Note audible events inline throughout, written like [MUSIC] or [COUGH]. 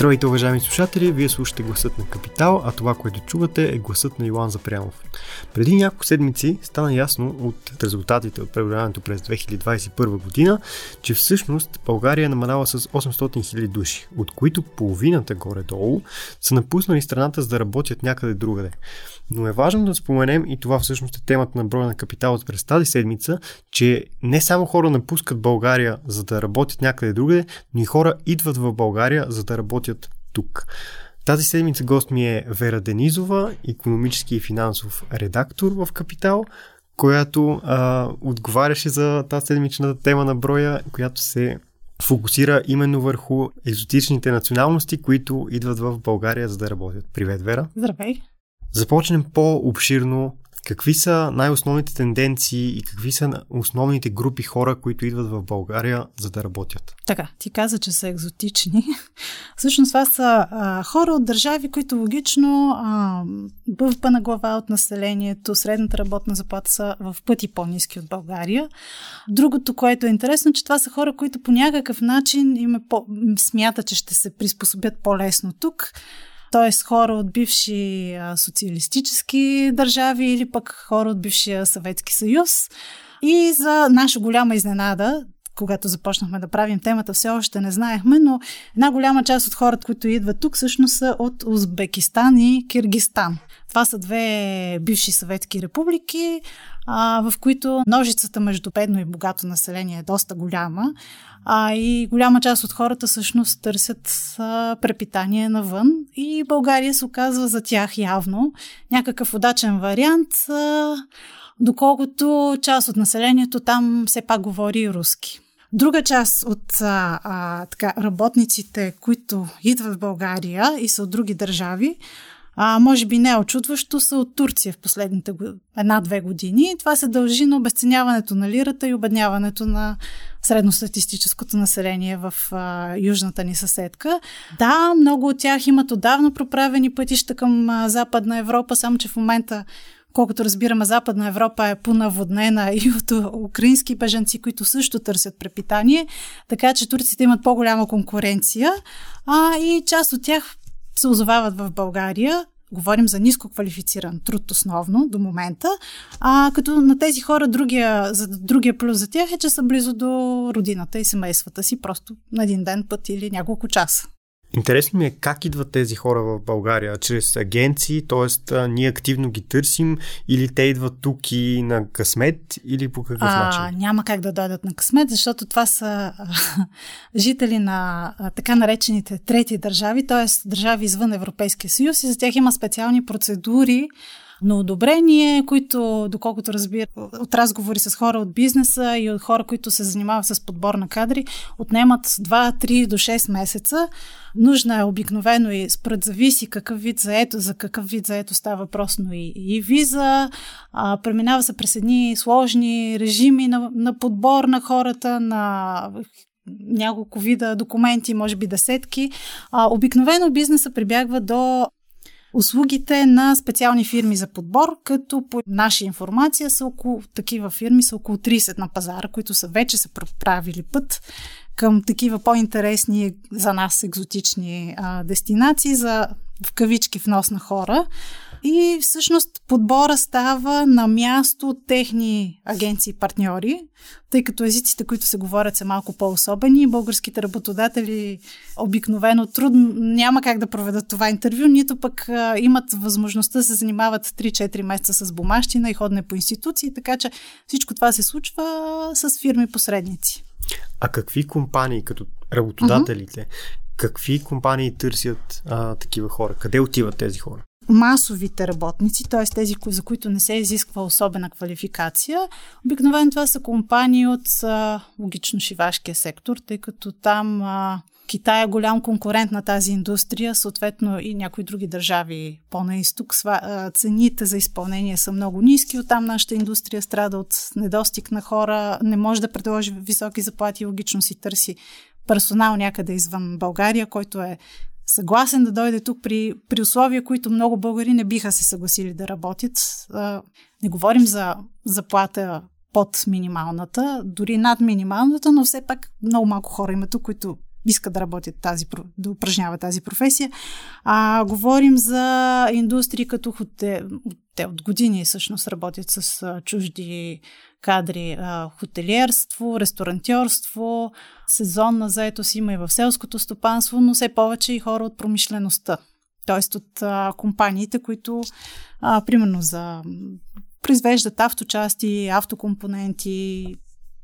Здравейте, уважаеми слушатели! Вие слушате гласът на Капитал, а това, което чувате е гласът на Илан Запрямов. Преди няколко седмици стана ясно от резултатите от преброяването през 2021 година, че всъщност България е намаляла с 800 000 души, от които половината горе-долу са напуснали страната за да работят някъде другаде. Но е важно да споменем, и това всъщност е темата на броя на капитал от през тази седмица, че не само хора напускат България за да работят някъде другаде, но и хора идват в България за да работят тук. Тази седмица гост ми е Вера Денизова, економически и финансов редактор в Капитал, която а, отговаряше за тази седмичната тема на броя, която се фокусира именно върху екзотичните националности, които идват в България за да работят. Привет, Вера! Здравей! Започнем по-обширно Какви са най-основните тенденции и какви са основните групи хора, които идват в България за да работят? Така, ти каза, че са екзотични. [LAUGHS] Всъщност това са а, хора от държави, които логично а, БВП на глава от населението, средната работна заплата са в пъти по-низки от България. Другото, което е интересно, че това са хора, които по някакъв начин им е по- смятат, че ще се приспособят по-лесно тук т.е. хора от бивши социалистически държави или пък хора от бившия Съветски съюз. И за наша голяма изненада, когато започнахме да правим темата, все още не знаехме, но една голяма част от хората, които идват тук, всъщност са от Узбекистан и Киргистан. Това са две бивши съветски републики, а, в които ножицата между бедно и богато население е доста голяма. А, и голяма част от хората всъщност търсят а, препитание навън и България се оказва за тях явно някакъв удачен вариант, а, доколкото част от населението там все пак говори руски. Друга част от а, а, така, работниците, които идват в България и са от други държави, а, може би не е очудващо, са от Турция в последните една-две години. Това се дължи на обесценяването на лирата и обедняването на средностатистическото население в а, южната ни съседка. Да, много от тях имат отдавна проправени пътища към а, Западна Европа, само че в момента колкото разбираме, Западна Европа е понаводнена и от украински бежанци, които също търсят препитание, така че турците имат по-голяма конкуренция а, и част от тях се озовават в България. Говорим за ниско квалифициран труд основно до момента, а като на тези хора другия, за, другия плюс за тях е, че са близо до родината и семействата си, просто на един ден път или няколко часа. Интересно ми е как идват тези хора в България? Чрез агенции, т.е. ние активно ги търсим или те идват тук и на късмет или по какъв а, начин? Няма как да дойдат на късмет, защото това са [LAUGHS] жители на така наречените трети държави, т.е. държави извън Европейския съюз и за тях има специални процедури, на одобрение, които, доколкото разбира, от разговори с хора от бизнеса и от хора, които се занимават с подбор на кадри, отнемат 2-3 до 6 месеца. Нужна е обикновено и според зависи какъв вид заето, за какъв вид заето става въпрос, но и, и виза. А, преминава се през едни сложни режими на, на подбор на хората, на няколко вида документи, може би десетки. А, обикновено бизнеса прибягва до услугите на специални фирми за подбор, като по наша информация са около такива фирми са около 30 на пазара, които са вече са правили път към такива по-интересни за нас екзотични а, дестинации за в кавички внос на хора. И всъщност подбора става на място от техни агенции и партньори, тъй като езиците, които се говорят, са малко по-особени. Българските работодатели обикновено трудно няма как да проведат това интервю, нито пък а, имат възможността да се занимават 3-4 месеца с бумащина и ходне по институции, така че всичко това се случва с фирми посредници. А какви компании, като работодателите, uh-huh. Какви компании търсят а, такива хора? Къде отиват тези хора? масовите работници, т.е. тези, за които не се изисква особена квалификация, обикновено това са компании от а, логично шивашкия сектор, тъй като там а, Китай е голям конкурент на тази индустрия, съответно и някои други държави по-на изток. Цените за изпълнение са много ниски, оттам нашата индустрия страда от недостиг на хора, не може да предложи високи заплати, логично си търси персонал някъде извън България, който е съгласен да дойде тук при, при условия, които много българи не биха се съгласили да работят. Не говорим за заплата под минималната, дори над минималната, но все пак много малко хора има тук, които искат да работят тази, да упражняват тази професия. А, говорим за индустрии като хотел, те от години всъщност работят с чужди кадри. Хотелиерство, ресторантьорство, сезонна заетост има и в селското стопанство, но все повече и хора от промишлеността. Тоест от а, компаниите, които, а, примерно, за произвеждат авточасти, автокомпоненти,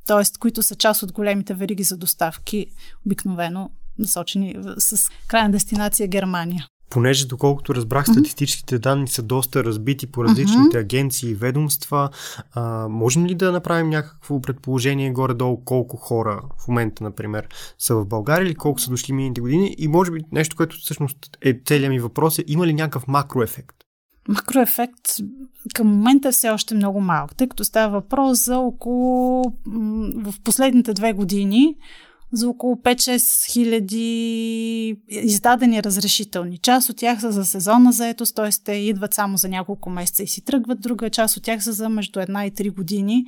т.е. които са част от големите вериги за доставки, обикновено насочени с крайна дестинация Германия. Понеже, доколкото разбрах, статистическите данни са доста разбити по различните mm-hmm. агенции и ведомства, а, можем ли да направим някакво предположение горе-долу колко хора в момента, например, са в България или колко са дошли миналите години? И може би нещо, което всъщност е целият ми въпрос е, има ли някакъв макроефект? макроефект към момента е все още много малък, тъй като става въпрос за около в последните две години за около 5-6 хиляди издадени разрешителни. Част от тях са за сезонна заетост, т.е. те идват само за няколко месеца и си тръгват, друга част от тях са за между една и три години,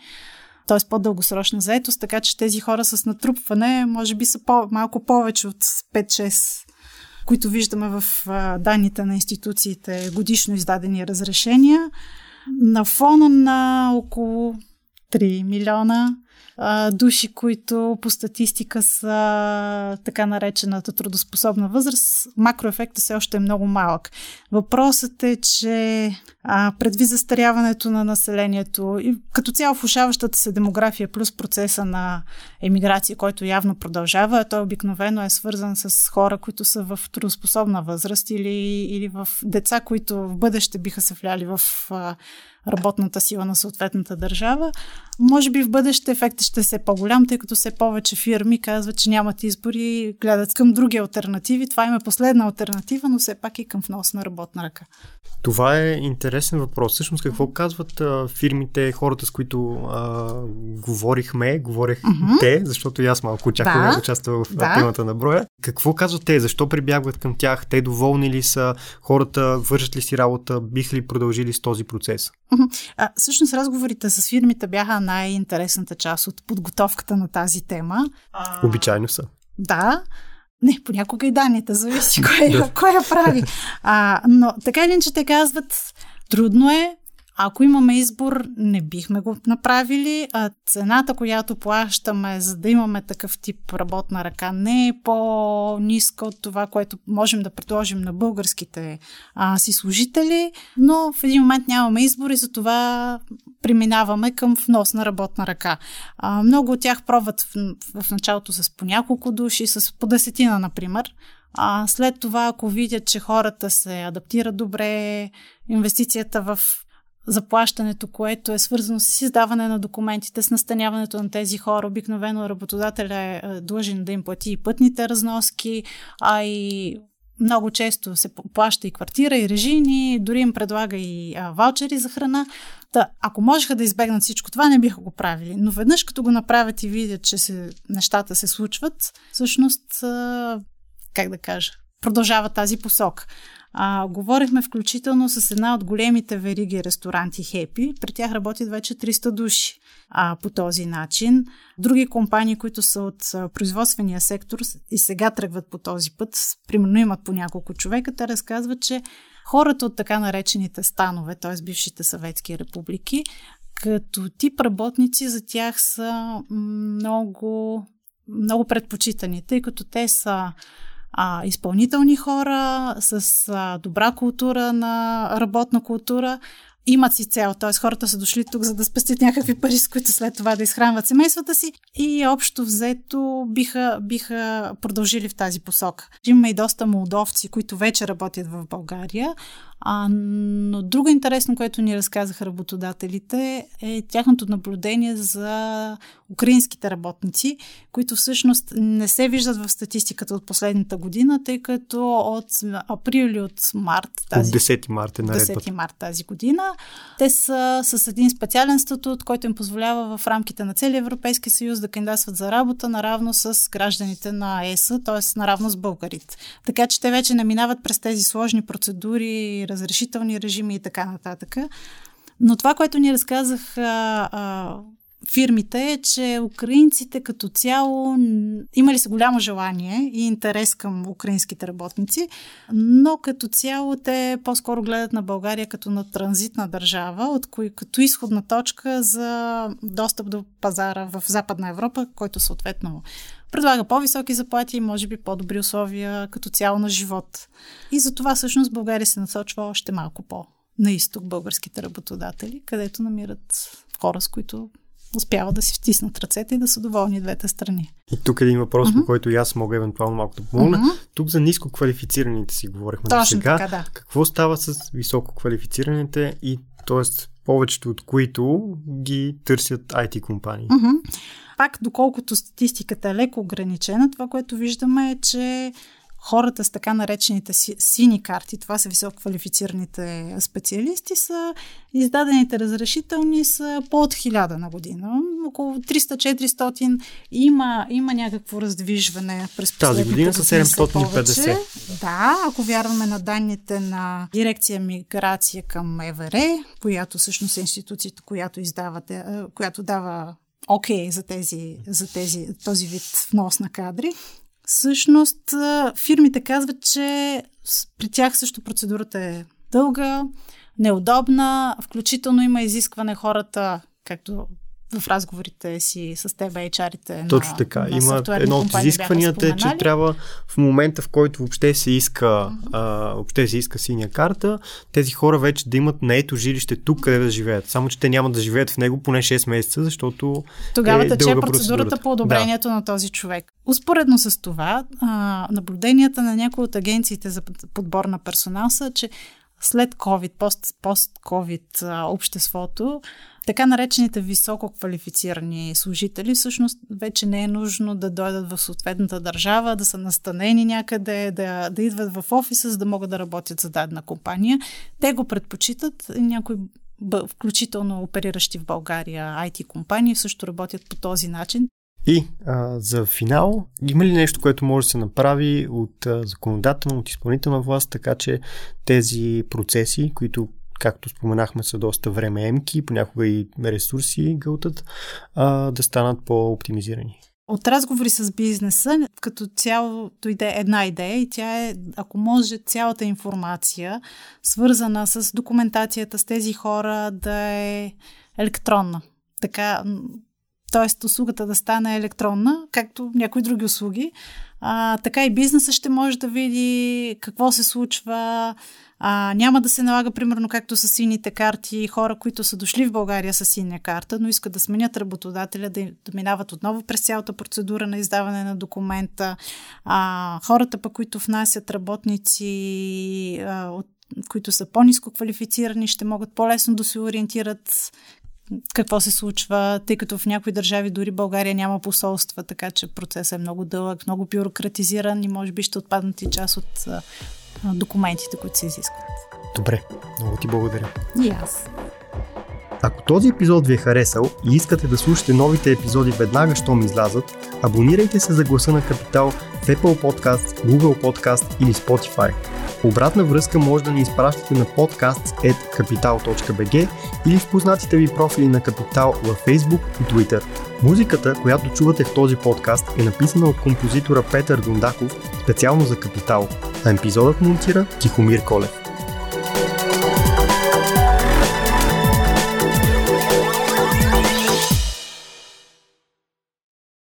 т.е. по-дългосрочна заетост, така че тези хора с натрупване може би са по- малко повече от 5-6 които виждаме в данните на институциите годишно издадени разрешения, на фона на около 3 милиона а, души, които по статистика са така наречената трудоспособна възраст, макроефектът все още е много малък. Въпросът е, че а, предвид застаряването на населението и като цяло влушаващата се демография плюс процеса на емиграция, който явно продължава, той обикновено е свързан с хора, които са в трудоспособна възраст или, или в деца, които в бъдеще биха се вляли в а, работната сила на съответната държава. Може би в бъдеще ефектът ще се е по-голям, тъй като все повече фирми казват, че нямат избори и гледат към други альтернативи. Това има е последна альтернатива, но все пак и към внос на работна ръка. Това е интересен въпрос. Всъщност какво казват а, фирмите, хората с които а, говорихме, говорех uh-huh. те, защото и аз малко очаквам да, да участвам в да. темата на броя. Какво казват те? Защо прибягват към тях? Те доволни ли са? Хората вършат ли си работа? Бих ли продължили с този процес? А, всъщност разговорите с фирмите бяха най-интересната част от подготовката на тази тема. Обичайно са. Да. Не, понякога и данните, зависи кой, кой я прави. А, но така или иначе те казват, трудно е, ако имаме избор, не бихме го направили. А цената, която плащаме, за да имаме такъв тип работна ръка, не е по-ниска от това, което можем да предложим на българските а, си служители, но в един момент нямаме избор и затова преминаваме към внос на работна ръка. А, много от тях пробват в, в началото с по няколко души, с по десетина, например. А след това, ако видят, че хората се адаптират добре, инвестицията в заплащането, което е свързано с издаване на документите, с настаняването на тези хора. Обикновено работодателя е, е длъжен да им плати и пътните разноски, а и много често се плаща и квартира, и режими, дори им предлага и а, ваучери за храна. Та, ако можеха да избегнат всичко това, не биха го правили. Но веднъж като го направят и видят, че се, нещата се случват, всъщност, а, как да кажа, продължава тази посока. А, говорихме включително с една от големите вериги ресторанти Хепи. При тях работят вече 300 души а, по този начин. Други компании, които са от производствения сектор и сега тръгват по този път, примерно имат по няколко човека, те разказват, че хората от така наречените станове, т.е. бившите съветски републики, като тип работници за тях са много, много предпочитани, тъй като те са а, изпълнителни хора с а, добра култура на работна култура, имат си цел, т.е. хората са дошли тук, за да спестят някакви пари, с които след това да изхранват семействата си и общо взето биха, биха продължили в тази посока. Имаме и доста молдовци, които вече работят в България, А, но друго интересно, което ни разказаха работодателите е тяхното наблюдение за украинските работници, които всъщност не се виждат в статистиката от последната година, тъй като от април или от март тази, от 10 март, е 10 март тази година, те са с един специален статут, който им позволява в рамките на целия Европейски съюз да кандидатстват за работа наравно с гражданите на ЕС, т.е. наравно с българите. Така че те вече не минават през тези сложни процедури, разрешителни режими и така нататък. Но това, което ни разказах а, а, фирмите е, че украинците като цяло имали са голямо желание и интерес към украинските работници, но като цяло те по-скоро гледат на България като на транзитна държава, от кои, като изходна точка за достъп до пазара в Западна Европа, който съответно предлага по-високи заплати и може би по-добри условия като цяло на живот. И за това всъщност България се насочва още малко по на изток българските работодатели, където намират хора, с които успяват да си втиснат ръцете и да са доволни двете страни. И тук е един въпрос, uh-huh. по който и аз мога евентуално малко да помогна. Uh-huh. Тук за ниско квалифицираните си говорихме Точно сега. Така, да. Какво става с високо квалифицираните и т.е. повечето от които ги търсят IT компании? Uh-huh. Пак, доколкото статистиката е леко ограничена, това, което виждаме е, че хората с така наречените си, сини карти, това са високо квалифицираните специалисти, са издадените разрешителни са по от 1000 на година. Около 300-400 има, има някакво раздвижване през Тази година са 750. Да, ако вярваме на данните на дирекция миграция към ЕВР, която всъщност е институцията, която, издава, която дава окей okay за, тези, за тези, този вид внос на кадри. Всъщност, фирмите казват, че при тях също процедурата е дълга, неудобна, включително има изискване хората, както в разговорите си с теб HR-ите Точно така. На Има едно от изискванията е, че трябва в момента, в който въобще се иска, uh-huh. а, въобще се иска синя карта, тези хора вече да имат наето жилище тук, къде да живеят. Само, че те няма да живеят в него поне 6 месеца, защото Тогава е тече процедурата, процедурата по одобрението да. на този човек. Успоредно с това, а, наблюденията на някои от агенциите за подбор на персонал са, че след COVID, пост, пост-COVID обществото, така наречените високо квалифицирани служители всъщност вече не е нужно да дойдат в съответната държава, да са настанени някъде, да, да идват в офиса, за да могат да работят за дадена компания. Те го предпочитат. Някои включително опериращи в България IT компании също работят по този начин. И а, за финал, има ли нещо, което може да се направи от а, законодателна, от изпълнителна власт, така че тези процеси, които както споменахме, са доста времеемки, понякога и ресурси гълтат, а, да станат по-оптимизирани. От разговори с бизнеса, като цяло дойде една идея и тя е, ако може, цялата информация, свързана с документацията с тези хора, да е електронна. Така, т.е. услугата да стане електронна, както някои други услуги. А, така и бизнеса ще може да види какво се случва. А, няма да се налага, примерно, както с сините карти, хора, които са дошли в България с синя карта, но искат да сменят работодателя, да, да минават отново през цялата процедура на издаване на документа. А, хората, пък, които внасят работници а, от които са по-низко квалифицирани, ще могат по-лесно да се ориентират какво се случва, тъй като в някои държави дори България няма посолства, така че процесът е много дълъг, много бюрократизиран и може би ще отпаднат и част от а, документите, които се изискват. Добре, много ти благодаря. И аз. Ако този епизод ви е харесал и искате да слушате новите епизоди веднага, щом излязат, абонирайте се за гласа на Капитал в Apple Podcast, Google Podcast или Spotify. Обратна връзка може да ни изпращате на podcast.capital.bg или в познатите ви профили на Капитал във Facebook и Twitter. Музиката, която чувате в този подкаст е написана от композитора Петър Дундаков специално за Капитал, а епизодът монтира Тихомир Колев.